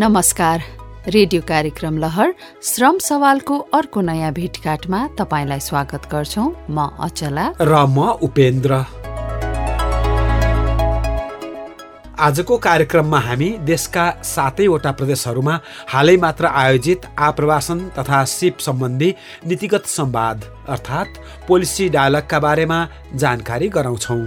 नमस्कार। रेडियो कार्यक्रम लहर श्रम सवालको अर्को नयाँ भेटघाटमा तपाईँलाई स्वागत गर्छौ। म अचला। र म उपेन्द्र। आजको कार्यक्रममा हामी देशका सातैवटा प्रदेशहरूमा हालै मात्र आयोजित आप्रवासन तथा सिप सम्बन्धी नीतिगत संवाद अर्थात् पोलिसी डायलगका बारेमा जानकारी गराउँछौँ।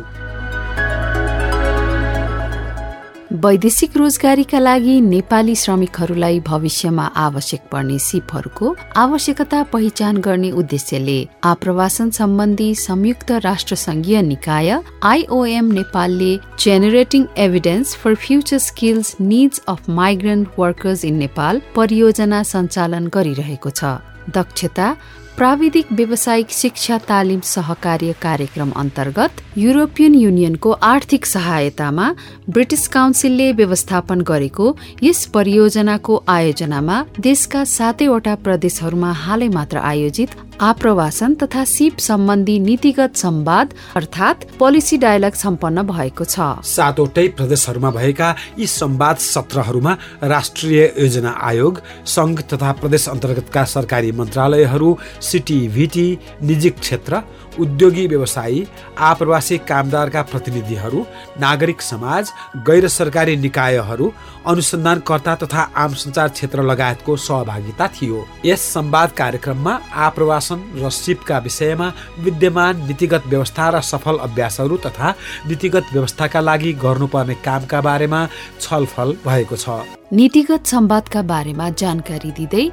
वैदेशिक रोजगारीका लागि नेपाली श्रमिकहरूलाई भविष्यमा आवश्यक पर्ने सिपहरूको आवश्यकता पहिचान गर्ने उद्देश्यले आप्रवासन सम्बन्धी संयुक्त राष्ट्र संघीय निकाय आइओएम नेपालले generating evidence for future skills needs of migrant workers in Nepal परियोजना सञ्चालन गरिरहेको छ। दक्षता प्राविधिक व्यावसायिक शिक्षा तालिम सहकार्य कार्यक्रम अन्तर्गत युरोपियन युनियनको आर्थिक सहायतामा ब्रिटिस काउन्सिलले व्यवस्थापन गरेको यस परियोजनाको आयोजनामा देशका सातैवटा प्रदेशहरूमा हालै मात्र आयोजित आप्रवासन तथा सिप सम्बन्धी नीतिगत संवाद अर्थात् पोलिसी डायलग सम्पन्न भएको छ। सातवटै प्रदेशहरूमा भएका यी संवाद सत्रहरूमा राष्ट्रिय योजना आयोग संघ तथा प्रदेश अन्तर्गतका सरकारी मन्त्रालयहरू सिटिभिटी निजी क्षेत्र उद्योगी व्यवसायी आप्रवासी कामदारका प्रतिनिधिहरू नागरिक समाज गैर सरकारी निकायहरू अनुसन्धानकर्ता तथा आम सञ्चार क्षेत्र लगायतको सहभागिता थियो। यस संवाद कार्यक्रममा आप्रवासन र सिपका विषयमा विद्यमान नीतिगत व्यवस्था र सफल अभ्यासहरू तथा नीतिगत व्यवस्थाका लागि गर्नुपर्ने कामका बारेमा छलफल भएको छ। नीतिगत संवादका बारेमा जानकारी दिँदै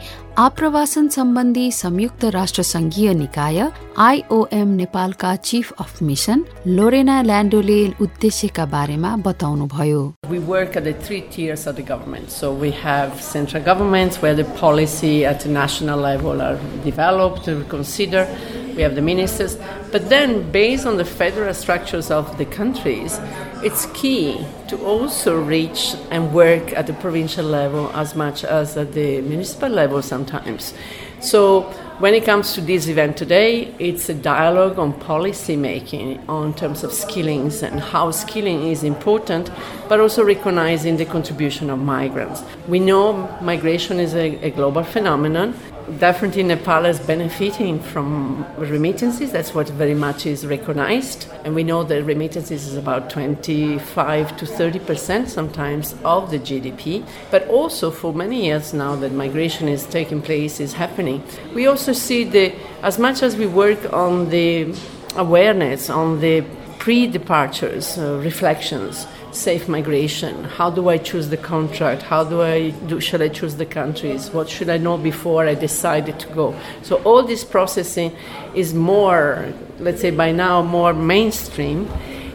आप्रवासन सम्बन्धी संयुक्त राष्ट्र संघीय निकाय आइओएम नेपालका चिफ अफ मिसन लोरेना ल्यान्डोले उद्देश्यका बारेमा बताउनुभयो We work at the three tiers of the government. So we have central governments where the policy at the national level are developed and considered. We have the ministers. But then, based on the federal structures of the countries, it's key to also reach and work at the provincial level as much as at the municipal level sometimes. So when it comes to this event today, it's a dialogue on policy making on terms of skillings and how skilling is important, but also recognizing the contribution of migrants. We know migration is a, a global phenomenon definitely Nepal is benefiting from remittances. That's what very much is recognized. And we know that remittances is about 25 to 30 percent sometimes of the GDP. But also for many years now that migration is taking place, is happening. We also see the, as much as we work on the awareness, on the pre-departures uh, reflections, safe migration? How do I choose the contract? How do I do, should I choose the countries? What should I know before I decided to go? So all this processing is more, let's say by now, more mainstream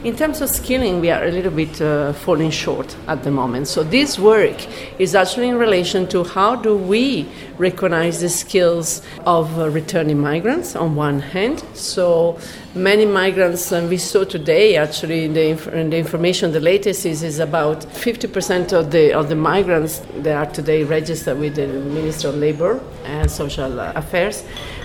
in terms of skilling, we are a little bit uh, falling short at the moment. So this work is actually in relation to how do we recognize the skills of uh, returning migrants on one hand. So many migrants, and we saw today actually in the, inf- in the information, the latest is, is about 50% of the, of the migrants that are today registered with the Ministry of Labor and Social Affairs.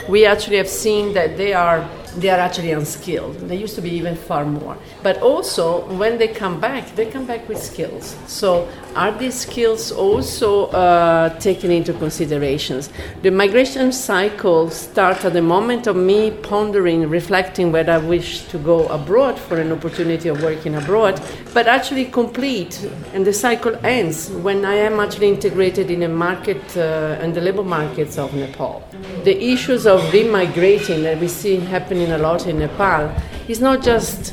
We actually have seen that they are they are actually unskilled. They used to be even far more. But also, when they come back, they come back with skills. So, are these skills also uh, taken into considerations? The migration cycle starts at the moment of me pondering, reflecting whether I wish to go abroad for an opportunity of working abroad, but actually complete, and the cycle ends when I am actually integrated in a market uh, and the labor markets of Nepal. The issues of remigrating that we see happening a lot in Nepal is not just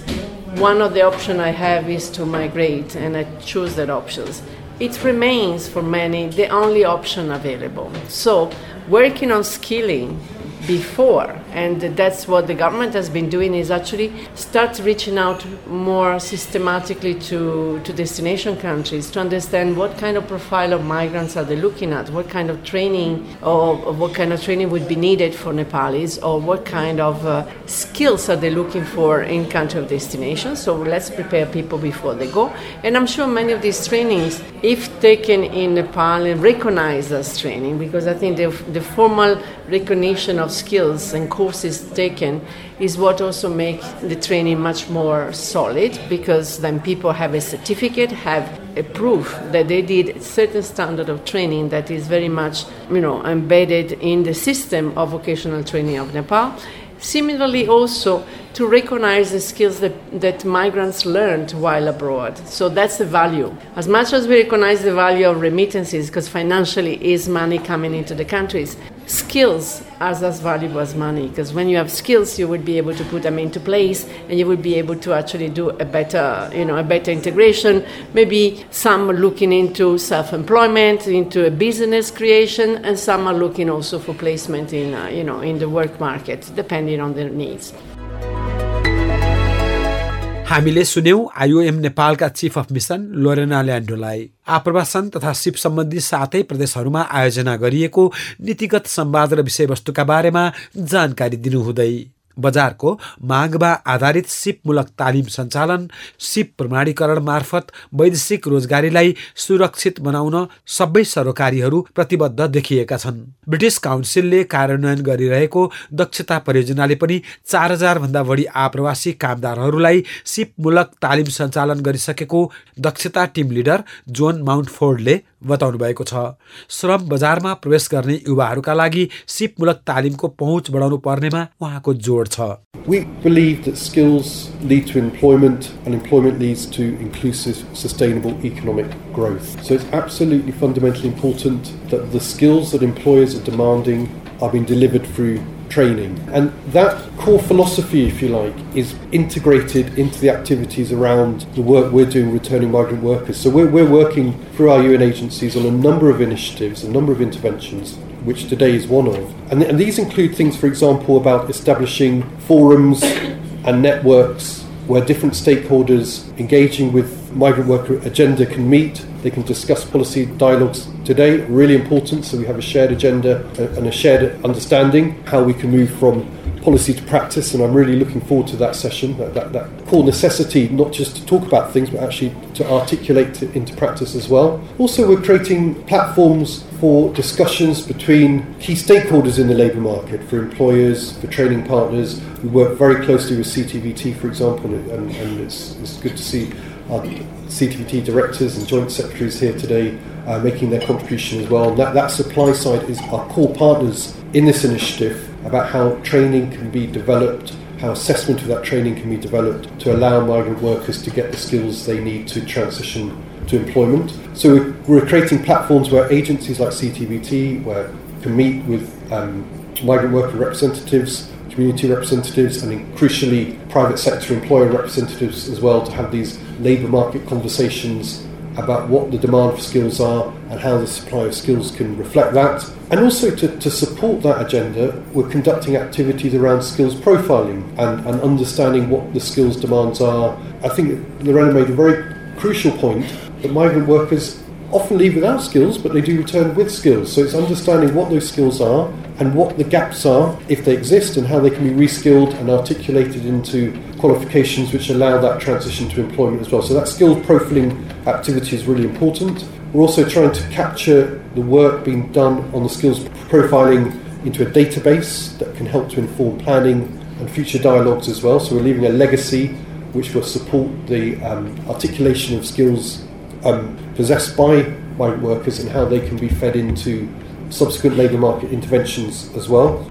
one of the options I have is to migrate and I choose that options. It remains for many the only option available. So working on skilling before and that's what the government has been doing is actually start reaching out more systematically to, to destination countries to understand what kind of profile of migrants are they looking at what kind of training or, what kind of training would be needed for Nepalis or what kind of uh, skills are they looking for in country of destination. So let's prepare people before they go. And I'm sure many of these trainings if taken in Nepal and recognized as training because I think the, the formal recognition of skills and core courses taken is what also make the training much more solid because then people have a certificate, have a proof that they did a certain standard of training that is very much, you know, embedded in the system of vocational training of Nepal. Similarly, also to recognize the skills that, that migrants learned while abroad. So that's the value. As much as we recognize the value of remittances, because financially is money coming into the countries, skills are as valuable as money. Because when you have skills, you would be able to put them into place, and you would be able to actually do a better, you know, a better integration. Maybe some are looking into self-employment, into a business creation, and some are looking also for placement in, uh, you know, in the work market, depending on their needs. हामीले सुन्यौं IOM नेपालका chief of mission Lorena ल्यान्डोलाई आप्रवासन तथा सिप सम्बन्धी सातै प्रदेशहरूमा आयोजना गरिएको नीतिगत संवाद र विषयवस्तुका बारेमा जानकारी दिनुहुँदै बजारको मागमा आधारित सिपमूलक तालिम सञ्चालन सिप प्रमाणीकरण मार्फत वैदेशिक रोजगारीलाई सुरक्षित बनाउन सबै सरोकारीहरू प्रतिबद्ध देखिएका छन्। ब्रिटिस काउन्सिलले कार्यान्वयन गरिरहेको दक्षता परियोजनाले पनि चार हजार भन्दा बढी आप्रवासी कामदारहरूलाई सिपमूलक तालिम सञ्चालन गरिसकेको दक्षता टिम लिडर जोन माउन्ट फोर्डले बताउनु भएको छ श्रम बजारमा प्रवेश गर्ने युवाहरूका लागि सिपमूलक तालिमको पहुँच बढाउनु पर्नेमा उहाँको जोड छ We believe that skills lead to employment and employment leads to inclusive, sustainable economic growth. So it's absolutely fundamentally important that the skills that employers are demanding are being delivered through training. And that core philosophy, if you like, is integrated into the activities around the work we're doing returning migrant workers. So we're, we're working through our UN agencies on a number of initiatives, a number of interventions, which today is one of. And, and these include things, for example, about establishing forums and networks where different stakeholders engaging with migrant worker agenda can meet. They can discuss policy dialogues today, really important. So we have a shared agenda and a shared understanding how we can move from policy to practice, and I'm really looking forward to that session. That, that, that core necessity, not just to talk about things, but actually to articulate it into practice as well. Also, we're creating platforms for discussions between key stakeholders in the labour market, for employers, for training partners. We work very closely with CTVT, for example, and, and it's, it's good to see our CTVT directors and joint secretaries here today uh, making their contribution as well. That, that supply side is our core partners in this initiative about how training can be developed, how assessment of that training can be developed to allow migrant workers to get the skills they need to transition to employment. So we're creating platforms where agencies like CTBT where can meet with um, migrant worker representatives, community representatives, and crucially private sector employer representatives as well to have these labour market conversations about what the demand for skills are and how the supply of skills can reflect that. And also to, to support that agenda, we're conducting activities around skills profiling and, and understanding what the skills demands are. I think Lorena made a very crucial point that migrant workers often leave without skills, but they do return with skills. So it's understanding what those skills are and what the gaps are, if they exist, and how they can be reskilled and articulated into qualifications which allow that transition to employment as well. So that skills profiling activity is really important. We're also trying to capture the work being done on the skills profiling into a database that can help to inform planning and future dialogues as well. So we're leaving a legacy which will support the um, articulation of skills um, possessed by migrant workers and how they can be fed into subsequent labour market interventions as well.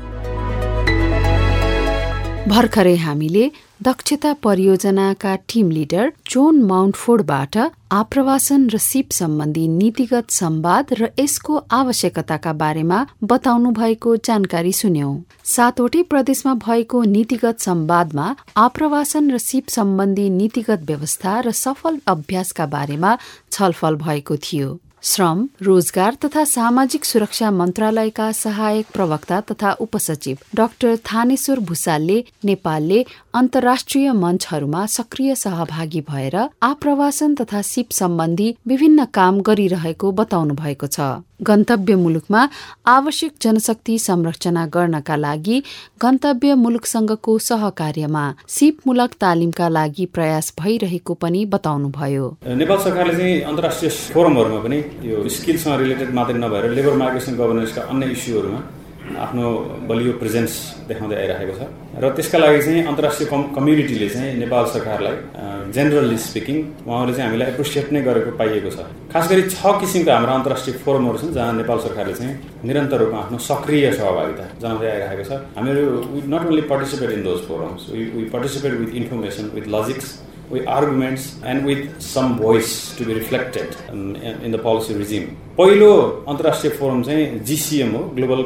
भर्खरै हामीले दक्षता परियोजनाका team leader John माउन्टफोर्डबाट आप्रवासन र सिप सम्बन्धी नीतिगत संवाद र यसको आवश्यकताका बारेमा बताउनु भएको जानकारी सुन्यौं। सातवटै प्रदेशमा भएको नीतिगत संवादमा आप्रवासन र सिप सम्बन्धी नीतिगत व्यवस्था र सफल अभ्यासका बारेमा छलफल भएको थियो। श्रम रोजगार तथा सामाजिक सुरक्षा मन्त्रालयका सहायक प्रवक्ता तथा उपसचिव डाक्टर थानेश्वर भूषालले नेपालले अन्तर्राष्ट्रिय मञ्चहरूमा सक्रिय सहभागी भएर आप्रवासन तथा सिप सम्बन्धी विभिन्न काम गरिरहेको बताउनु भएको छ। गन्तव्य मुलुकमा आवश्यक जनशक्ति संरचना गर्नका लागि गन्तव्य मुलुकसँगको सहकार्यमा सिपमूलक तालिमका लागि प्रयास भइरहेको पनि बताउनुभयो। नेपाल सरकारले चाहिँ अन्तर्राष्ट्रिय फोरमहरूमा पनि यो स्किलसँग रिलेटेड मात्रै नभएर लेबर माइग्रेसन गभर्नेन्सका अन्य इस्युहरूमा आफ्नो बलियो प्रेजेन्स देखाउँदै आइरहेको छ। र त्यसका लागि चाहिँ अन्तर्राष्ट्रिय कम कम्युनिटीले चाहिँ नेपाल सरकारलाई जेनरली स्पिकिङ उहाँहरूले चाहिँ हामीलाई एप्रिसिएट नै गरेको पाइएको छ। खास गरी छ किसिमका हाम्रो अन्तर्राष्ट्रिय फोरमहरू छन् जहाँ नेपाल सरकारले चाहिँ निरन्तर रूपमा आफ्नो सक्रिय सहभागिता जनाउँदै आइरहेको छ। हामीहरू not only participate in those forums we participate with information with logics with arguments and with some voice to be reflected in, the policy regime. पहिलो अन्तर्राष्ट्रिय फोरम चाहिँ जिसिएम हो ग्लोबल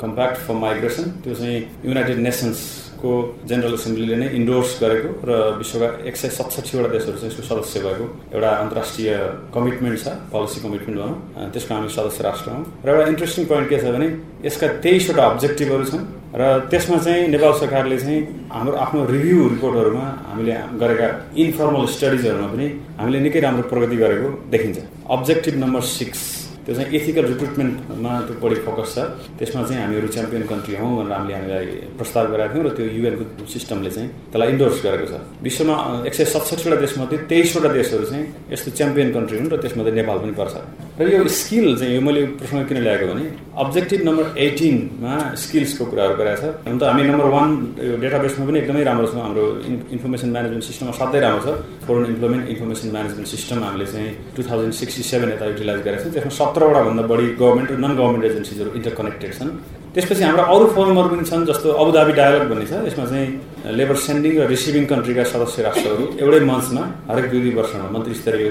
कम्प्याक्ट फर माइग्रेसन त्यो चाहिँ युनाइटेड नेसन्सको जेनरल एसेम्ब्लीले नै endorse गरेको र विश्वका एक सय सतसठीवटा देशहरू चाहिँ यसको सदस्य भएको एउटा अन्तर्राष्ट्रिय कमिटमेन्ट छ पोलिसी कमिटमेन्ट भनौँ। त्यसको हामी सदस्य राष्ट्र हौँ। र एउटा इन्ट्रेस्टिङ पोइन्ट के छ भने यसका तेइसवटा अब्जेक्टिभहरू छन्। र त्यसमा चाहिँ नेपाल सरकारले चाहिँ हाम्रो आफ्नो रिभ्यू रिपोर्टहरूमा हामीले गरेका इन्फर्मल स्टडिजहरूमा पनि हामीले निकै राम्रो प्रगति गरेको देखिन्छ। अब्जेक्टिभ नम्बर सिक्स त्यो चाहिँ एथिकल रिक्रुटमेन्टमा त्यो बढी फोकस छ। त्यसमा चाहिँ हामीहरू च्याम्पियन कन्ट्री हौँ भनेर हामीले हामीलाई प्रस्ताव गरेका थियौँ र त्यो युएनको सिस्टमले चाहिँ त्यसलाई इन्डोर्स गरेको छ। विश्वमा एक सय सतसठीवटा देशमध्ये तेइसवटा देशहरू चाहिँ यस्तो च्याम्पियन कन्ट्री हुन् र त्यसमध्ये नेपाल पनि पर्छ। र यो स्किल चाहिँ यो मैले प्रश्न किन ल्याएको भने अब्जेक्टिभ नम्बर एटिनमा स्किल्सको कुराहरू गरेको छ। हुन त हामी नम्बर वान यो डेटाबेसमा पनि एकदमै राम्रो छ। हाम्रो इन्फर्मेसन म्यानेजमेन्ट सिस्टममा सधैँ राम्रो छ। Foreign employment information management system हामीले चाहिँ टु थाउजन्ड सिक्सटी सेभेन यता युटिलाइज गरेको छौँ। त्यसमा सत्रवटा भन्दा बढी गभर्मेन्ट र नन गभर्मेन्ट एजेन्सिजहरू इन्टरकनेक्टेड छन्। त्यसपछि हाम्रो अरू फोरमहरू पनि छन् जस्तो अबुधाबी डायलग भन्ने छ। यसमा चाहिँ लेबर सेन्डिङ र रिसिभिङ कन्ट्रीका सदस्य राष्ट्रहरू एउटै मञ्चमा हरेक दुई दुई वर्षमा मन्त्री स्तरीय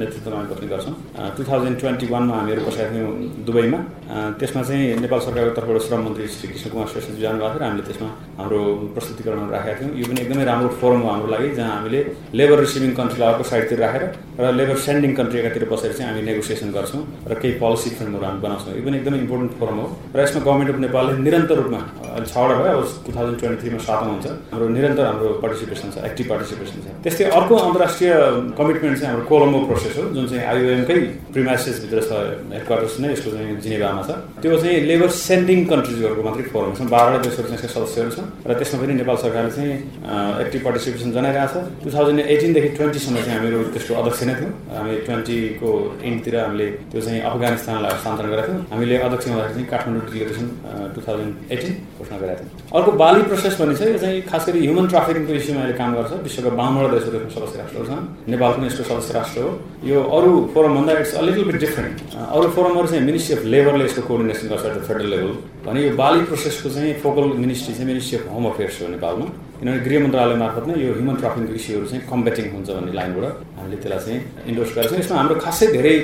नेतृत्वमा बस्ने गर्छौँ टु थाउजन्ड ट्वेन्टी वानमा हामीहरू बसेका थियौँ दुबईमा। त्यसमा चाहिँ नेपाल सरकारको तर्फबाट श्रम मन्त्री श्री कृष्ण कुमार श्रेष्ठ जानुभएको थियो र हामीले त्यसमा हाम्रो प्रस्तुतिकरणहरू राखेका थियौँ। यो पनि एकदमै राम्रो फोरम हो हाम्रो लागि जहाँ हामीले लेबर रिसिभिङ कन्ट्रीलाई अर्को साइडतिर राखेर र लेबर सेन्डिङ कन्ट्री एकातिर बसेर चाहिँ हामी नेगोसिएसन गर्छौँ र केही पोलिसी फ्रेमहरू हामी बनाउँछौँ। यो पनि एकदमै इम्पोर्टेन्ट फोरम हो। र यसमा गभर्मेन्ट अफ नेपालले निरन्तर रूपमा छवटा भयो। अब टु थाउजन्ड ट्वेन्टी थ्रीमा सातौँ हुन्छ। हाम्रो निरन्तर हाम्रो पार्टिसिपेसन छ एक्टिभ पार्टिसिपेसन छ। त्यस्तै अर्को अन्तर्राष्ट्रिय कमिटमेन्ट चाहिँ हाम्रो कोलम्बो प्रोसेस हो जुन चाहिँ आइओएमकै प्रिमाइसेसभित्र छ हेडक्वार्टर्स नै यसको चाहिँ जिनेवामा छ। त्यो चाहिँ लेबर सेन्डिङ कन्ट्रिजहरूको मात्रै फोरम छ। बाह्रवटा देशहरू चाहिँ यसका सदस्यहरू छन्। र त्यसमा पनि नेपाल सरकारले चाहिँ एक्टिभ पार्टिसिपेसन जनाइरहेको छ। टु थाउजन्ड एटिनदेखि ट्वेन्टीसम्म चाहिँ हामीहरू त्यसको अध्यक्ष नै थियौँ। हामी ट्वेन्टीको इन्डतिर हामीले त्यो चाहिँ अफगानिस्तानलाई हस्तान्तरण गरेका थियौँ। हामीले अध्यक्ष हुँदाखेरि चाहिँ Kathmandu declaration two thousand eighteen घोषणा गरेका थियौँ। अर्को बाली प्रोसेस भन्ने छ यो चाहिँ खास गरी ह्युमन ट्राफिकिङको इस्युमा अहिले काम गर्छ। विश्वका बाहुनवटा देशहरू सदस्य राष्ट्रहरू छन्। नेपाल पनि यसको सदस्य राष्ट्र हो। यो अरू फोरमभन्दा it's a little bit different अरू फोरमहरू चाहिँ मिनिस्ट्री अफ लेबरले यसको कोर्डिनेसन गर्छ एट फेडरल लेभल भने यो बाली प्रोसेसको चाहिँ फोकल मिनिस्ट्री चाहिँ मिनिस्ट्री अफ होम अफेयर्स हो नेपालमा। किनभने गृह मन्त्रालय मार्फत नै यो ह्युमन ट्राफिकिङको इस्युहरू चाहिँ कम्पेटिङ हुन्छ भन्ने लाइनबाट हामीले त्यसलाई चाहिँ इन्डोर्स गरेको छौँ। यसमा हाम्रो खासै धेरै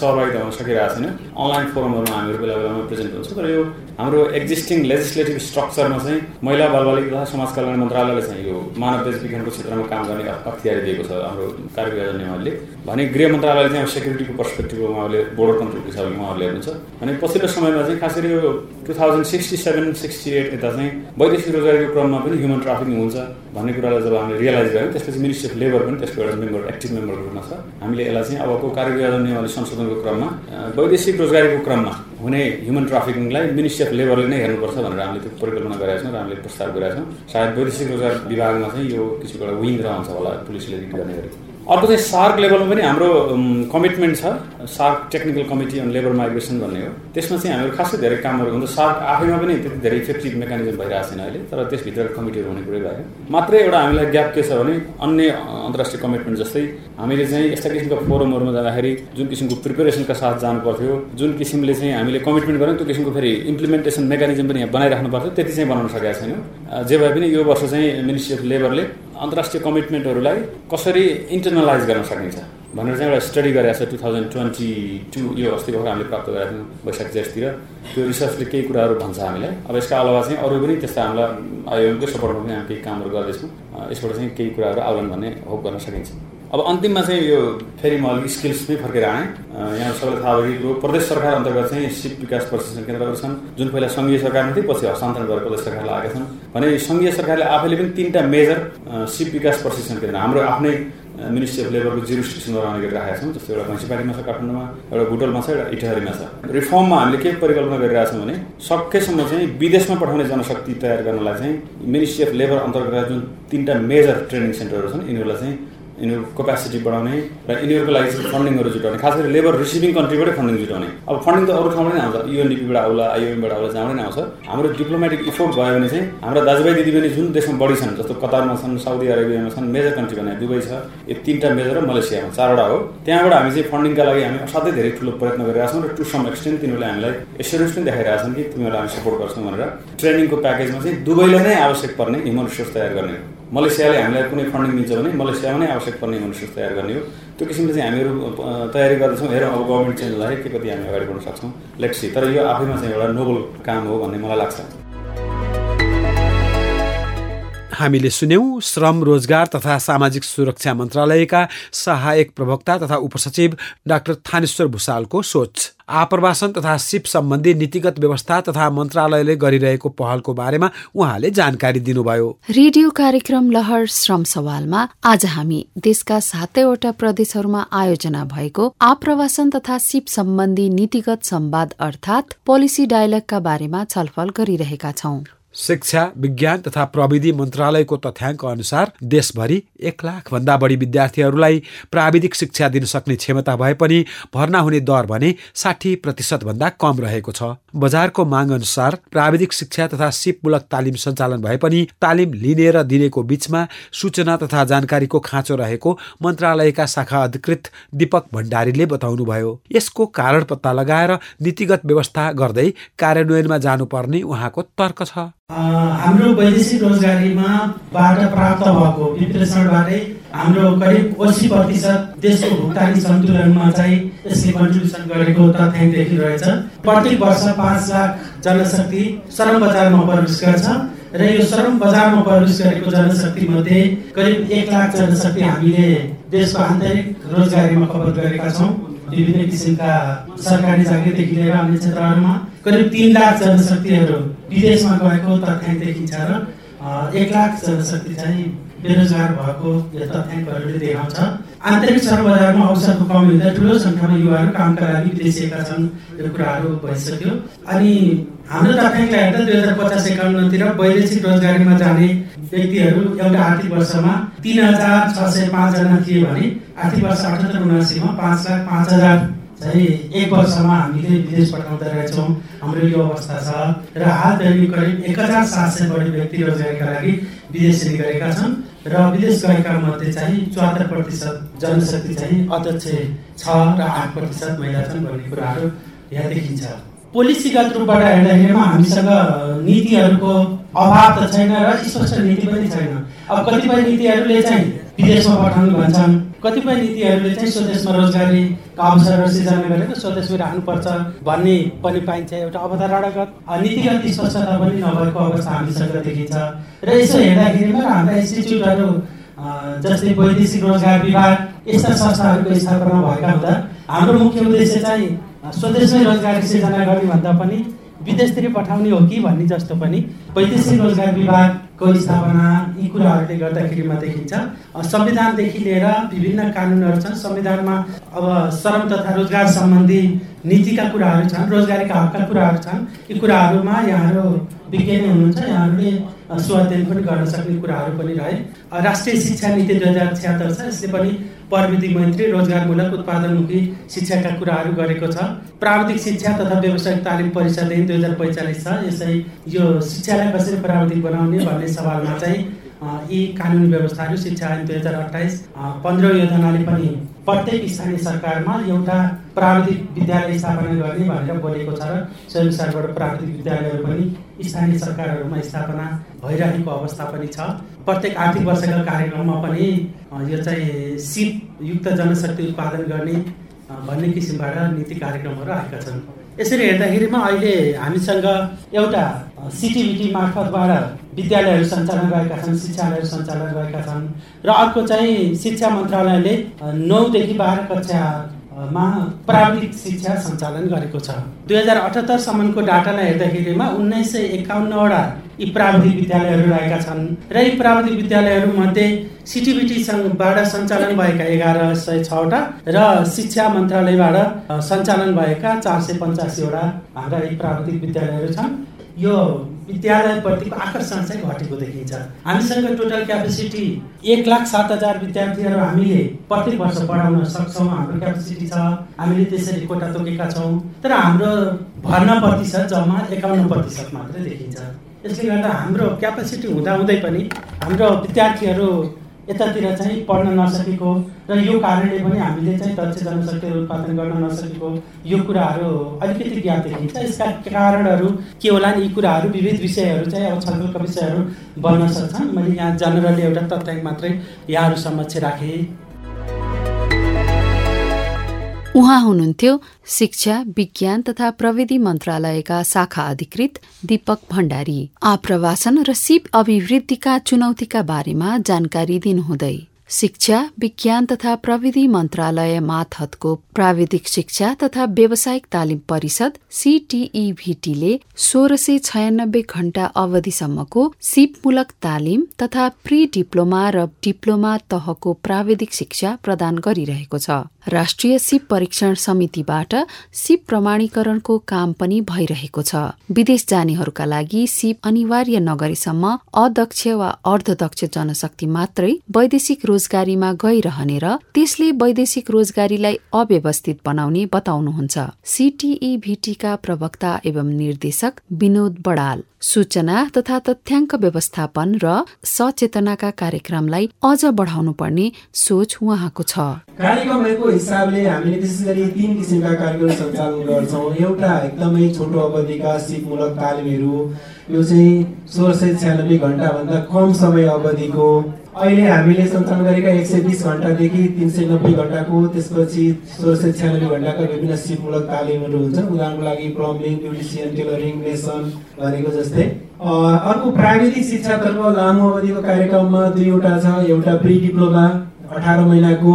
सहभागिता हुन सकिरहेको छैन। अनलाइन फोरमहरूमा हामीहरू बेला बेलामा प्रेजेन्ट हुन्छ तर यो हाम्रो एक्जिस्टिङ लेजिस्लेटिभ स्ट्रक्चरमा चाहिँ महिला बालबालिका तथा समाज कल्याण मन्त्रालयले चाहिँ यो मानव बेच विज्ञानको क्षेत्रमा काम गर्ने अख्तियारी दिएको छ हाम्रो कार्यविभाजन नियमहरूले भने गृह मन्त्रालयले चाहिँ सेक्युरिटीको पर्सपेक्टिभमा उहाँले बोर्डर कन्ट्रोलको हिसाबले उहाँहरूले हेर्नुहुन्छ। भने पछिल्लो समयमा चाहिँ खास गरी यो two thousand sixty seven sixty eight यता चाहिँ वैदेशिक रोजगारीको क्रममा पनि ह्युमन ट्राफिकिङ हुन्छ। भन्ने कुरालाई जब हामीले रियलाइज गऱ्यौँ त्यसपछि मिनिस्ट्री अफ लेबर पनि त्यसको एउटा मेम्बर एक्टिभ मेम्बरको रूपमा छ। हामीले यसलाई चाहिँ अबको कार्यविभाजन नियमावली संशोधनको क्रममा वैदेशिक रोजगारीको क्रममा हुने ह्युमन ट्राफिकिङलाई मिनिस्ट्री अफ लेबरले नै हेर्नुपर्छ भनेर हामीले त्यो परिकल्पना गरेका छौँ र हामीले प्रस्ताव गरेका छौँ। सायद वैदेशिक रोजगार विभागमा चाहिँ यो किसिमको एउटा विङ रहन्छ होला पुलिसले गर्ने गरी। अर्को चाहिँ सार्क लेभलमा पनि हाम्रो कमिटमेन्ट छ। SAARC technical committee on labour migration भन्ने हो। त्यसमा चाहिँ हामीहरू खासै धेरै कामहरू हुन्छ सार्क आफैमा पनि त्यति धेरै इफेक्टिभ मेकानिजम भइरहेको छैन अहिले तर त्यसभित्रको कमिटीहरू हुने कुरै भयो मात्रै एउटा हामीलाई ग्याप के छ भने अन्य अन्तर्राष्ट्रिय कमिटमेन्ट जस्तै हामीले चाहिँ यस्ता किसिमका फोरमहरूमा जाँदाखेरि जुन किसिमको प्रिपेरेसनका साथ जानु पर्थ्यो जुन किसिमले चाहिँ हामीले कमिटमेन्ट गऱ्यौँ त्यो किसिमको फेरि इम्प्लिमेन्टेसन मेकानिजम पनि यहाँ बनाइराख्नु पर्थ्यो त्यति चाहिँ बनाउन सकेका छैनौँ। जे भए पनि यो वर्ष चाहिँ मिनिस्ट्री अफ लेबरले अन्तर्राष्ट्रिय कमिटमेन्टहरूलाई कसरी इन्टरनलाइज गर्न सकिन्छ? भनेर चाहिँ एउटा स्टडी गरेको छ टु थाउजन्ड ट्वेन्टी टू यो अस्ति भर्खर हामीले प्राप्त गरेका थियौँ वैशाख जेठतिर। त्यो रिसर्चले केही कुराहरू भन्छ हामीलाई। अब यसका अलावा चाहिँ अरू पनि त्यस्ता हामीलाई आयोगकै सपोर्टमा पनि हामी केही कामहरू गर्दैछौँ। यसबाट चाहिँ केही कुराहरू आउलान् भन्ने होप गर्न सकिन्छ। अब अन्तिममा चाहिँ यो फेरि म अलिक स्किल्समै फर्केर आएँ। यहाँ सबैलाई थाहा भयो कुरो प्रदेश सरकार अन्तर्गत चाहिँ सिप विकास प्रशिक्षण केन्द्रहरू छन् जुन पहिला सङ्घीय सरकारमा थिए पछि हस्तान्तरण गरेर प्रदेश सरकारलाई आएका छन्। भने सङ्घीय सरकारले आफैले पनि तिनवटा मेजर सिप विकास प्रशिक्षण केन्द्र हाम्रो आफ्नै मिनिस्ट्री अफ लेबरको जिरो स्टेसन बनाउने गरी राखेका छौँ जस्तो एउटा म्युनिसिपालिटीमा छ काठमाडौँमा एउटा भुटलमा छ एउटा इटहरीमा छ। रिफर्ममा हामीले के परिकल्पना गरिरहेका छौँ भने सकेसम्म चाहिँ विदेशमा पठाउने जनशक्ति तयार गर्नलाई चाहिँ मिनिस्ट्री अफ लेबर अन्तर्गत जुन तिनवटा मेजर ट्रेनिङ सेन्टरहरू छन् यिनीहरूलाई चाहिँ यिनीहरूको क्यापेसिटी बढाउने र यिनीहरूको लागि चाहिँ फन्डिङहरू जुटाउने। खास गरी लेबर रिसिभिङ कन्ट्रीबाटै फन्डिङ जुटाउने। अब फन्डिङ त अरू ठाउँबाट नै आउँछ। युएनडिपीबाट आउला आइओएमबाट आउला जहाँबाट नै आउँछ। हाम्रो डिप्लोमेटिक इफोर्ट भयो भने चाहिँ हाम्रा दाजुभाइ दिदीबहिनी जुन देशमा बढी छन् जस्तो कतारमा छन् साउदी अरेबियामा छन् मेजर कन्ट्री भने दुबई छ यो तिनवटा मेजर र मलेसियामा चारवटा हो। त्यहाँबाट हामी चाहिँ फन्डिङका लागि हामी असाध्यै धेरै ठुलो प्रयत्न गरिरहेको छौँ र टु सम एक्सटेन्ट तिनीहरूले हामीलाई एस्योरेन्स पनि देखाइरहेको छन् कि तिमीहरूलाई हामी सपोर्ट गर्छौँ भनेर। ट्रेनिङको प्याकेजमा चाहिँ दुबईलाई नै आवश्यक पर्ने ह्युमन रिसोर्स तयार गर्ने। मलेसियाले हामीलाई कुनै फन्डिङ दिन्छ भने मलेसियामा नै आवश्यक पर्ने रिसोर्स तयार गर्ने हो। त्यो किसिमले चाहिँ हामीहरू तयारी गर्दैछौँ। हेरौँ अब गभर्मेन्ट चेन्ज हुँदाखेरि के कति हामी अगाडि बढ्न सक्छौँ। लेट्सी तर यो आफैमा चाहिँ एउटा नोबल काम हो भन्ने मलाई लाग्छ। हामीले सुन्यौं श्रम रोजगार तथा सामाजिक सुरक्षा मन्त्रालयका सहायक प्रवक्ता तथा उपसचिव डाक्टर थानेश्वर भूषालको सोच। आप्रवासन तथा सिप सम्बन्धी नीतिगत व्यवस्था तथा मन्त्रालयले गरिरहेको पहलको बारेमा उहाँले जानकारी दिनुभयो। रेडियो कार्यक्रम लहर श्रम सवालमा आज हामी देशका सातैवटा प्रदेशहरूमा आयोजना भएको आप्रवासन तथा सिप सम्बन्धी नीतिगत संवाद अर्थात पोलिसी डायलगका बारेमा छलफल गरिरहेका छौं। शिक्षा विज्ञान तथा प्रविधि मन्त्रालयको तथ्याङ्क अनुसार देशभरि एक लाख भन्दा बढी विद्यार्थीहरूलाई प्राविधिक शिक्षा दिन सक्ने क्षमता भए पनि भर्ना हुने दर भने साठी प्रतिशत भन्दा कम रहेको छ। बजारको माग अनुसार प्राविधिक शिक्षा तथा सिपमूलक तालिम सञ्चालन भए पनि तालिम लिने र दिनेको बीचमा सूचना तथा जानकारीको खाँचो रहेको मन्त्रालयका शाखा अधिकृत दीपक भण्डारीले बताउनुभयो। यसको कारण पत्ता लगाएर नीतिगत व्यवस्था गर्दै कार्यान्वयनमा जानुपर्ने उहाँको तर्क छ। हाम्रो वैदेशिक रोजगारीमा बाट प्राप्त भएको विश्लेषणबाटै हाम्रो करिब अस्सी प्रतिशत देशको भुक्तानी सन्तुलनमा चाहिँ यसले कन्ट्रिब्युसन गरेको तथ्याङ्क देखिरहेछ। प्रत्येक वर्ष पाँच लाख जनशक्ति श्रम बजारमा प्रवेश गर्छ र यो श्रम बजारमा प्रवेश गरेको जनशक्ति मध्ये करिब एक लाख जनशक्ति हामीले देशको आन्तरिक रोजगारीमा खपत गरेका छौँ। विभिन्न किसिमका सरकारी जागिरदेखि लिएर अन्य क्षेत्रहरूमा करिब तिन लाख जनशक्तिहरू विदेशमा गएको तथ्याङ्क देखिन्छ र एक लाख जनशक्ति चाहिँ बेरोजगार भएको यो तथ्याङ्कहरूले देखाउँछ। आन्तरिक बजारमा अवसरको कमी हुँदा ठुलो सङ्ख्यामा युवाहरू कामका लागि विदेशिएका छन् यो कुराहरू भइसक्यो। अनि हाम्रो तथ्याङ्कलाई हेर्दा दुई हजार पचास एकाउन्नतिर वैदेशिक रोजगारीमा जाने व्यक्तिहरू एउटा आर्थिक वर्षमा तिन हजार छ सय पाँचजना थिए भने आर्थिक वर्ष अठहत्तर उनासीमा पाँच लाख पाँच हजार चाहिँ एक वर्षमा हामीले विदेश पठाउँदा रहेछौँ। हाम्रो यो अवस्था छ र हालदेखि करिब एक हजार सात सय बढी व्यक्ति रोजगारीका लागि विदेश गएका छन् र विदेश गएका मध्ये चाहिँ चौहत्तर प्रतिशत जनशक्ति चाहिँ अध्यक्ष छ र आठ प्रतिशत महिला छन् भन्ने कुराहरू यहाँ देखिन्छ। पोलिसीगत रूपबाट हेर्दाखेरिमा हामीसँग नीतिहरूको अभाव त छैन र स्पष्ट नीति पनि छैन। अब कतिपय नीतिहरूले चाहिँ विदेशमा पठाउने भन्छन्। कतिपय नीतिहरूले चाहिँ स्वदेशमा रोजगारीका अवसरहरू सिर्जना गरेर स्वदेशमै राख्नुपर्छ भन्ने पनि पाइन्छ एउटा अवधारणागत नीतिगत स्पष्टता पनि नभएको अवस्था हामीसँग देखिन्छ। र यसो हेर्दाखेरिमा हाम्रा इन्स्टिच्युटहरू जस्तै वैदेशिक रोजगार विभाग यस्ता संस्थाहरूको स्थापना भएका हुँदा हाम्रो मुख्य उद्देश्य चाहिँ स्वदेशमै रोजगारी सिर्जना गर्ने भन्दा पनि विदेशतिर पठाउने हो कि भन्ने जस्तो पनि वैदेशिक रोजगार विभागको स्थापना यी कुराहरूले गर्दाखेरिमा देखिन्छ। संविधानदेखि लिएर विभिन्न कानुनहरू छन्। संविधानमा अब श्रम तथा रोजगार सम्बन्धी नीतिका कुराहरू छन् रोजगारीका हकका कुराहरू छन्। यी कुराहरूमा यहाँहरू विज्ञानी हुनुहुन्छ। यहाँहरूले स्वाध्ययन पनि गर्न सक्ने कुराहरू पनि रहे। राष्ट्रिय शिक्षा नीति दुई हजार छ्यात्तर छ। यसले पनि प्रविधि मन्त्री रोजगारमूलक उत्पादनमुखी शिक्षाका कुराहरू गरेको छ। प्राविधिक शिक्षा तथा व्यावसायिक तालिम परिषद दुई हजार पैँचालिस छ। यसै यो शिक्षालाई कसरी प्राविधिक बनाउने भन्ने सवालमा चाहिँ यी कानुनी व्यवस्थाहरू शिक्षा ऐन दुई हजार अठाइस पन्ध्र योजनाले पनि प्रत्येक स्थानीय सरकारमा एउटा प्राविधिक विद्यालय स्थापना गर्ने भनेर बोलेको छ र स्वयंसारबाट प्राविधिक विद्यालयहरू पनि स्थानीय सरकारहरूमा स्थापना भइरहेको अवस्था पनि छ। प्रत्येक आर्थिक वर्षका कार्यक्रममा पनि यो चाहिँ सिप युक्त जनशक्ति उत्पादन गर्ने भन्ने किसिमबाट नीति कार्यक्रमहरू आएका छन्। यसरी हेर्दाखेरिमा अहिले हामीसँग एउटा सिटिभिटी मार्फतबाट विद्यालयहरू सञ्चालन गरेका छन् शिक्षालयहरू सञ्चालन गरेका छन् र अर्को चाहिँ शिक्षा मन्त्रालयले नौदेखि बाह्र कक्षामा प्राविधिक शिक्षा सञ्चालन गरेको छ। दुई हजार अठहत्तरसम्मको डाटालाई हेर्दाखेरिमा उन्नाइस सय एकाउन्नवटा यी प्राविधिक विद्यालयहरू रहेका छन् र यी प्राविधिक विद्यालयहरू मध्ये सिटिभिटीबाट सञ्चालन भएका एघार सय छवटा र शिक्षा मन्त्रालयबाट सञ्चालन भएका चार सय पञ्चासीवटा हाम्रा यी प्राविधिक विद्यालयहरू छन्। यो विद्यालयप्रतिको आकर्षण चाहिँ घटेको देखिन्छ। हामीसँग टोटल क्यापेसिटी एक लाख सात हजार विद्यार्थीहरू हामीले प्रत्येक वर्ष पढाउन सक्छौँ। हाम्रो क्यापेसिटी छ। हामीले त्यसरी कोटा तोकेका छौँ। तर हाम्रो भर्ना प्रतिशत जम्मा एकाउन्न प्रतिशत मात्रै देखिन्छ। यसले गर्दा हाम्रो क्यापेसिटी हुँदाहुँदै पनि हाम्रो विद्यार्थीहरू यतातिर चाहिँ पढ्न नसकेको र यो कारणले पनि हामीले चाहिँ दक्ष जनशक्तिहरू उत्पादन गर्न नसकेको यो कुराहरू अलिकति ज्ञात देखिन्छ। यसका कारणहरू के होला यी कुराहरू विविध विषयहरू चाहिँ अब छलफलका विषयहरू बन्न सक्छन्। मैले यहाँ जनरली एउटा तथ्याङ्क मात्रै यहाँहरू समक्ष राखेँ। उहाँ हुनुहुन्थ्यो शिक्षा विज्ञान तथा प्रविधि मन्त्रालयका शाखा अधिकृत दीपक भण्डारी। आप्रवासन र सिप अभिवृद्धिका चुनौतीका बारेमा जानकारी दिनुहुँदै शिक्षा विज्ञान तथा प्रविधि मन्त्रालय माथतको प्राविधिक शिक्षा तथा व्यावसायिक तालिम परिषद सीटीईभीटीले सोह्र सय छयानब्बे घण्टा अवधिसम्मको सिपमूलक तालिम तथा प्री डिप्लोमा र डिप्लोमा तहको प्राविधिक शिक्षा प्रदान गरिरहेको छ। राष्ट्रिय सिप परीक्षण समितिबाट सिप प्रमाणीकरणको काम पनि भइरहेको छ। विदेश जानेहरूका लागि सिप अनिवार्य नगरेसम्म अदक्ष वा अर्धदक्ष जनशक्ति मात्रै वैदेशिक रोजगारीमा गइरहने र त्यसले वैदेशिक रोजगारीलाई अव्यवस्थित बनाउने बताउनुहुन्छ। सीटीईभीटीका प्रवक्ता एवं निर्देशक विनोद बडाल। सूचना तथा तथ्याङ्क व्यवस्थापन र सचेतनाका कार्यक्रमलाई अझ बढाउनु पर्ने सोच उहाँको छ। हिसाबले हामीले विशेष गरी तिन किसिमका कार्यक्रम सञ्चालन गर्छौँ। एउटा एकदमै छोटो अवधिका सिपमूलक तालिमहरू यो चाहिँ सोह्र सय छ्यानब्बे घन्टाभन्दा कम समय अवधिको। अहिले हामीले सञ्चालन गरेका एक सय बिस घन्टादेखि तिन सय नब्बे घन्टाको त्यसपछि सोह्र सय छ्यानब्बे घन्टाका विभिन्न सिपमूलक तालिमहरू हुन्छन् उदाहरणको लागि प्लम्बिङ ब्युटिसियन टेलरिङ मेसन भनेको जस्तै। अर्को प्राविधिक शिक्षातर्फ लामो अवधिको कार्यक्रममा दुईवटा छ। एउटा प्रि डिप्लोमा अठार महिनाको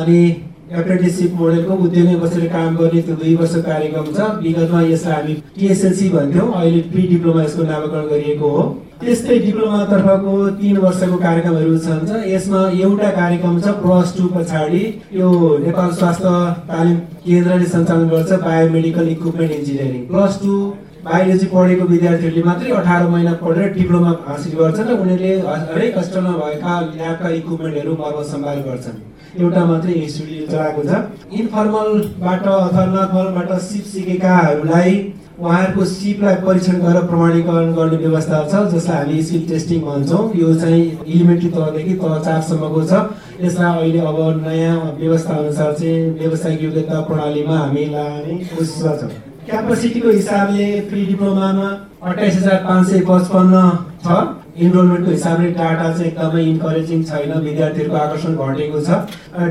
अनि एप्रेन्टिससिप मोडेलको उद्योगमै बसेर काम गर्ने त्यो दुई वर्ष कार्यक्रम छ। विगतमा यसलाई हामी टिएसएलसी भन्थ्यौँ। अहिले प्रि डिप्लोमा यसको नामाकरण गरिएको हो। त्यस्तै डिप्लोमा तर्फको तिन वर्षको कार्यक्रमहरू छन् यसमा एउटा कार्यक्रम छ प्लस टू पछाडि। यो नेपाल स्वास्थ्य तालिम केन्द्रले सञ्चालन गर्छ biomedical equipment engineering plus two biology पढेको विद्यार्थीहरूले मात्रै अठार महिना पढेर डिप्लोमा हासिल गर्छन् र उनीहरूले हरेक हस्पिटलमा भएका ल्याबका इक्विपमेन्टहरू मर्म सम्भाल गर्छन्। एउटा मात्रै इन्स्टिट्युट चलाएको छ। इन्फर्मलबाट अथवा नफर्मलबाट सिप सिकेकाहरूलाई उहाँहरूको सिपलाई परीक्षण गरेर प्रमाणीकरण गर्ने व्यवस्था छ जसलाई हामी स्किल टेस्टिङ भन्छौँ। यो चाहिँ इलिमेन्ट्री तहदेखि तह चारसम्मको छ। यसलाई अहिले अब नयाँ व्यवस्था अनुसार चाहिँ व्यावसायिक योग्यता प्रणालीमा हामी लाने कोसिस गर्छौँ क्यापासिटीको हिसाबले प्रि डिप्लोमामा अठाइस हजार पाँच सय पचपन्न छ। इनरोलमेन्टको हिसाबले डाटा चाहिँ एकदमै इन्करेजिङ छैन। विद्यार्थीहरूको आकर्षण घटेको छ।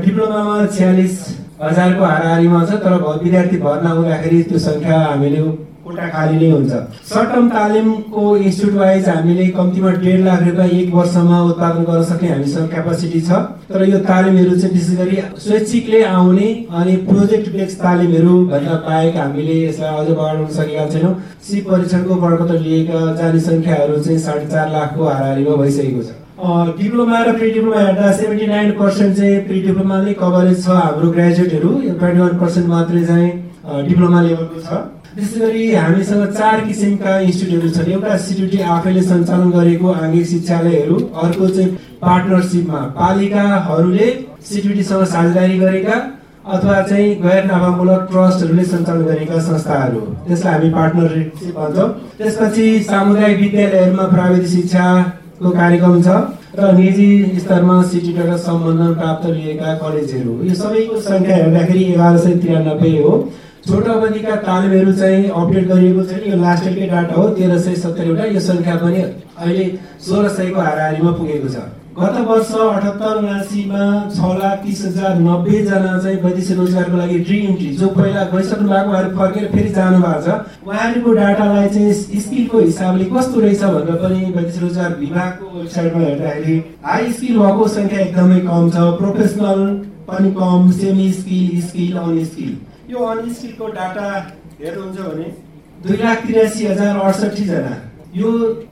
डिप्लोमामा छ्यालिस हजारको हाराहारीमा छ तर विद्यार्थी भर्ना हुँदाखेरि त्यो सङ्ख्या हामीले कोटा खाली नै हुन्छ। सर्ट टर्म तालिमको इन्स्टिट्युट वाइज हामीले कम्तीमा डेढ लाख रुपियाँ एक वर्षमा उत्पादन गर्न सक्ने हामीसँग क्यापासिटी छ। तर यो तालिमहरू चाहिँ विशेष गरी स्वैच्छिकले आउने अनि प्रोजेक्ट बेस्ड तालिमहरू भन्दा बाहेक हामीले यसलाई अझ बढाउन सकेका छैनौँ। सिप परीक्षणको प्रपत्र लिएका जाने सङ्ख्याहरू चाहिँ साढे चार लाखको हाराहारीमा भइसकेको छ। डिप्लोमा र प्रि डिप्लोमा हेर्दा सेभेन्टी नाइन पर्सेन्ट चाहिँ प्रि डिप्लोमा नै कभरेज छ हाम्रो ग्रेजुएटहरू। ट्वेन्टी वान पर्सेन्ट मात्रै चाहिँ डिप्लोमा लेभलको छ। विशेष गरी हामीसँग चार किसिमका इन्स्टिट्युटहरू छन्। एउटा सिटिटी आफैले सञ्चालन गरेको आङ्गिक शिक्षालयहरू अर्को चाहिँ पार्टनरसिपमा। पालिकाहरूले सिटिटीसँग साझेदारी गरेका अथवा चाहिँ गैर नाफामूलक ट्रस्टहरूले सञ्चालन गरेका संस्थाहरू। त्यसलाई हामी पार्टनरसिप भन्छौँ। त्यसपछि सामुदायिक विद्यालयहरूमा प्राविधिक शिक्षाको कार्यक्रम छ र निजी स्तरमा सिटिबाट सम्बन्धन प्राप्त लिएका कलेजहरू। यो सबैको सङ्ख्या हेर्दाखेरि एघार सय त्रियानब्बे हो। छोटो अवधिका तालिमहरू चाहिँ अपडेट गरिएको छैन यो लास्ट इयरकै डाटा हो तेह्र सय सत्तरीवटा यो सङ्ख्या पनि अहिले सोह्र सयको हाराहारीमा पुगेको छ। गत वर्ष अठहत्तर उनासीमा छ लाख तिस हजार नब्बेजना चाहिँ वैदेशिक रोजगारको लागि रि इन्ट्री जो पहिला गइसक्नु भएको उहाँहरू फर्केर फेरि जानु भएको छ। उहाँहरूको डाटालाई चाहिँ स्किलको हिसाबले कस्तो रहेछ भनेर पनि वैदेशिक रोजगार विभागको वेबसाइटमा हेर्दाखेरि हाई स्किल भएको सङ्ख्या एकदमै कम छ प्रोफेसनल पनि कम semi skill skill unskill. यो अनस्किलको डाटा हेर्नुहुन्छ भने दुई लाख तिरासी हजार अडसठीजना यो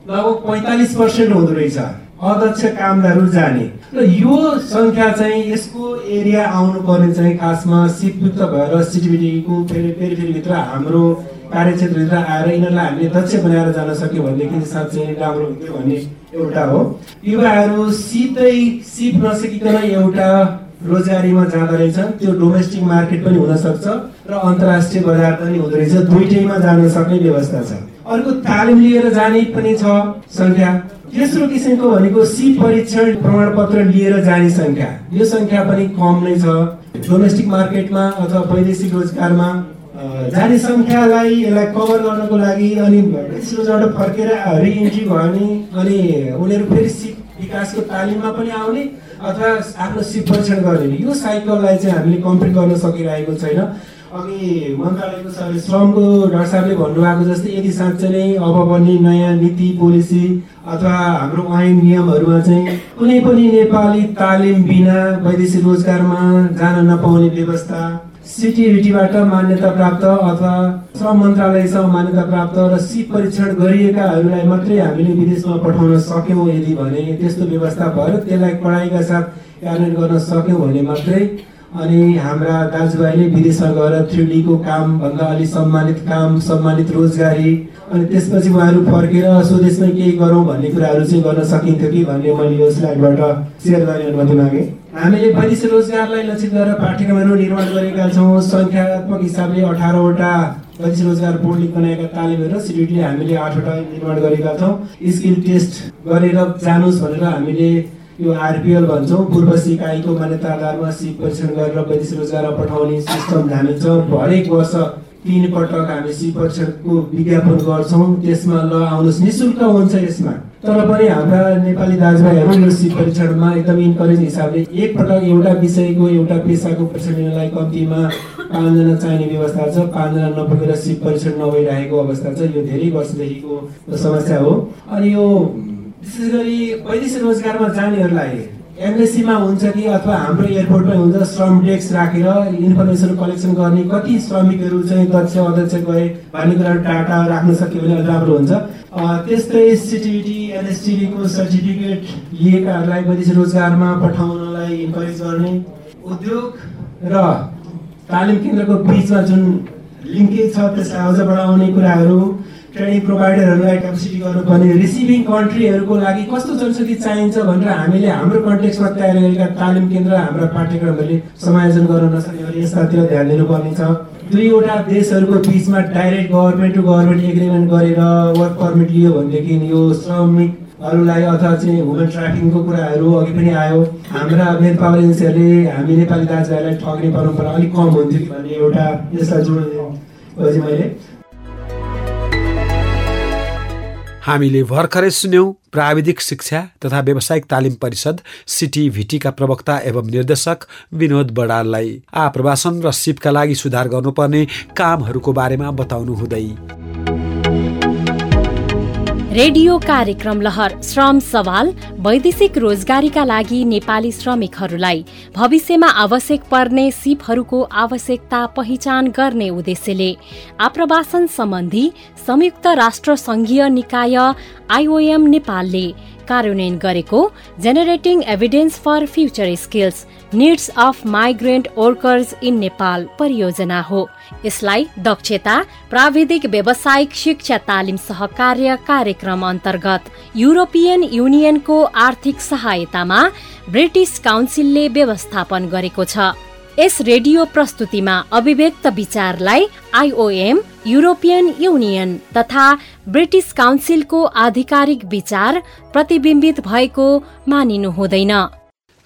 लगभग पैँतालिस पर्सेन्ट हुँदो रहेछ। अध्यक्ष कामदारहरू जाने। र यो सङ्ख्या चाहिँ यसको एरिया आउनुपर्ने चाहिँ खासमा सिपयुक्त भएर सिटिभिटीको फेरि फेरि फेरिभित्र हाम्रो कार्यक्षेत्रभित्र आएर यिनीहरूलाई हामीले दक्ष बनाएर जान सक्यो भनेदेखि साँच्चै राम्रो हुन्थ्यो भन्ने एउटा हो। युवाहरू सिधै सिप नसकिकन एउटा रोजगारीमा जाँदो रहेछ त्यो डोमेस्टिक मार्केट पनि हुनसक्छ र अन्तर्राष्ट्रिय बजार पनि हुँदो रहेछ। दुइटैमा जान सक्ने व्यवस्था छ। अर्को तालिम लिएर जाने पनि छ सङ्ख्या। तेस्रो किसिमको भनेको सी परीक्षण प्रमाणपत्र लिएर जाने सङ्ख्या। यो सङ्ख्या पनि कम नै छ। डोमेस्टिक मार्केटमा अथवा वैदेशिक रोजगारमा जाने सङ्ख्यालाई यसलाई कभर गर्नको लागि अनि फर्केर रिइन्ट्री भयो भने अनि उनीहरू फेरि सिप विकासको तालिममा पनि आउने अथवा आफ्नो सिप परीक्षण गर्ने। यो साइकललाई चाहिँ हामीले कम्प्लिट गर्न सकिरहेको छैन। अघि मन्त्रालयको सरले श्रमको डाक्टर साहबले भन्नुभएको जस्तै यदि साँच्चै नै अब बन्ने नयाँ नीति पोलिसी अथवा हाम्रो ऐन नियमहरूमा चाहिँ कुनै पनि नेपाली तालिम बिना वैदेशिक रोजगारमा जान नपाउने व्यवस्था सिटिभिटीबाट मान्यता प्राप्त अथवा श्रम मन्त्रालयसँग मान्यता प्राप्त र सिप परीक्षण गरिएकाहरूलाई मात्रै हामीले विदेशमा पठाउन सक्यौँ यदि भने त्यस्तो व्यवस्था भयो त्यसलाई कडाइका साथ कार्यान्वयन गर्न सक्यौँ भने मात्रै। अनि हाम्रा दाजुभाइले विदेशमा गएर थ्रिडीको कामभन्दा अलिक सम्मानित काम सम्मानित रोजगारी अनि त्यसपछि उहाँहरू फर्केर स्वदेशमै केही गरौँ भन्ने कुराहरू चाहिँ गर्न सकिन्थ्यो कि भन्ने मैले यो स्लाइडबाट सेयर गर्ने अनुमति मागेँ। हामीले वैदेशिक रोजगारलाई लक्षित गरेर पाठ्यक्रमहरू निर्माण गरेका छौँ। सङ्ख्यात्मक हिसाबले अठारवटा वैदेशिक रोजगार बोर्डले बनाएका तालिमहरू सिडिटीले हामीले आठवटा निर्माण गरेका छौँ। स्किल टेस्ट गरेर जानुहोस् भनेर हामीले यो आरपिएल भन्छौँ। पूर्व सिकाइको मान्यता आधारमा सिप परीक्षण गरेर वैदेशिक रोजगार पठाउने सिस्टम हामी हरेक वर्ष तिन पटक हामी सिप परीक्षणको विज्ञापन गर्छौँ। त्यसमा ल आउनुहोस्। नि शुल्क हुन्छ यसमा। तर पनि हाम्रा नेपाली दाजुभाइहरू यो सिप परीक्षणमा एकदम इन्करेज हिसाबले एकपटक एउटा विषयको एउटा पेसाको परीक्षण लिनलाई कम्तीमा पाँचजना चाहिने व्यवस्था छ। पाँचजना नपुगेर सिप परीक्षण नभइरहेको अवस्था छ। यो धेरै वर्षदेखिको समस्या हो। अनि यो विशेष गरी वैदेशिक रोजगारमा जानेहरूलाई एमएससीमा हुन्छ कि अथवा हाम्रो एयरपोर्टमै हुन्छ श्रम डेस्क राखेर इन्फर्मेसन कलेक्सन गर्ने कति श्रमिकहरू चाहिँ दक्ष अध्यक्ष गए भन्ने कुराहरू डाटा राख्न सक्यो भने अलिक राम्रो हुन्छ। त्यस्तै सिटिभिटी एनएसटिभीको सर्टिफिकेट लिएकाहरूलाई वैदेशिक रोजगारमा पठाउनलाई इन्करेज गर्ने उद्योग र तालिम केन्द्रको बिचमा जुन लिङ्केज छ त्यसलाई अझ बढाउने कुराहरू ट्रेनिङ प्रोभाइडरहरूलाई क्यापेसिटी गर्नुपर्ने रिसिभिङ कन्ट्रीहरूको लागि कस्तो जनशक्ति चाहिन्छ भनेर हामीले हाम्रो कन्टेक्समा तयार गरेका तालिम केन्द्र हाम्रा पाठ्यक्रमहरूले समायोजन गर्न नसक्ने यसतातिर ध्यान दिनुपर्ने छ दुईवटा देशहरूको बिचमा direct government to government agreement गरेर वर्क पर्मिट लियो भनेदेखि यो श्रमिकहरूलाई अथवा चाहिँ ह्युमन ट्राफिकिङको कुराहरू अघि पनि आयो। हाम्रा मेन पावर एजेन्सीहरूले हामी नेपाली दाजुभाइलाई ठग्ने परम्परा अलिक कम हुन्थ्यो भन्ने एउटा यसलाई जोड। मैले। हामीले भर्खरै सुन्यौं। प्राविधिक शिक्षा तथा व्यावसायिक तालिम परिषद सिटिभिटीका प्रवक्ता एवं निर्देशक विनोद बडाललाई आप्रवासन र सिपका लागि सुधार गर्नुपर्ने कामहरूको बारेमा बताउनु हुँदै। रेडियो कार्यक्रम लहर श्रम सवाल वैदेशिक रोजगारीका लागि नेपाली श्रमिकहरूलाई। भविष्यमा आवश्यक पर्ने सिपहरूको आवश्यकता पहिचान गर्ने उद्देश्यले आप्रवासन सम्बन्धी संयुक्त राष्ट्र संघीय निकाय आइओएम नेपालले कार्यान्वयन गरेको generating evidence for future skills needs of migrant workers in Nepal परियोजना हो। यसलाई दक्षता प्राविधिक व्यावसायिक शिक्षा तालिम सहकार्य कार्यक्रम अन्तर्गत युरोपियन युनियनको आर्थिक सहायतामा ब्रिटिस काउन्सिलले व्यवस्थापन गरेको छ। यस रेडियो प्रस्तुतिमा अभिव्यक्त विचारलाई आइओएम युरोपियन युनियन तथा ब्रिटिस काउन्सिलको आधिकारिक विचार प्रतिबिम्बित भएको मानिनु हुँदैन।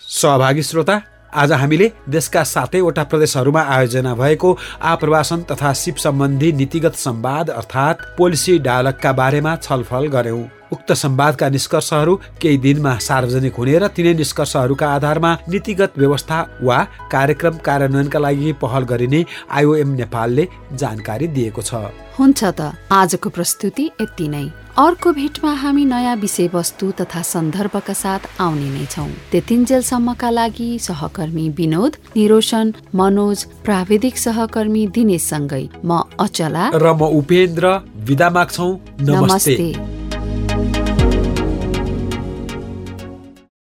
सहभागी श्रोता आज हामीले देशका सातैवटा प्रदेशहरूमा आयोजना भएको आप्रवासन तथा सिप सम्बन्धी नीतिगत सम्वाद अर्थात् पोलिसी डायलगका बारेमा छलफल गर्यौं। उक्त सम्वादका निष्कर्षहरू केही दिनमा सार्वजनिक हुने र तिनै निष्कर्षहरूका आधारमा नीतिगत व्यवस्था वा कार्यक्रम कार्यान्वयनका लागि पहल गरिने आइओएम नेपालले जानकारी दिएको छ। हुन्छ त आजको प्रस्तुति यति नै। अर्को भेटमा हामी नयाँ विषयवस्तु तथा सन्दर्भका साथ आउने नै छौँ। त्यतिन्जेलसम्मका लागि सहकर्मी विनोद निरोशन मनोज प्राविधिक सहकर्मी दिनेशसँगै म अचला। र म उपेन्द्र विदा माग्छौ। नमस्ते, नमस्ते।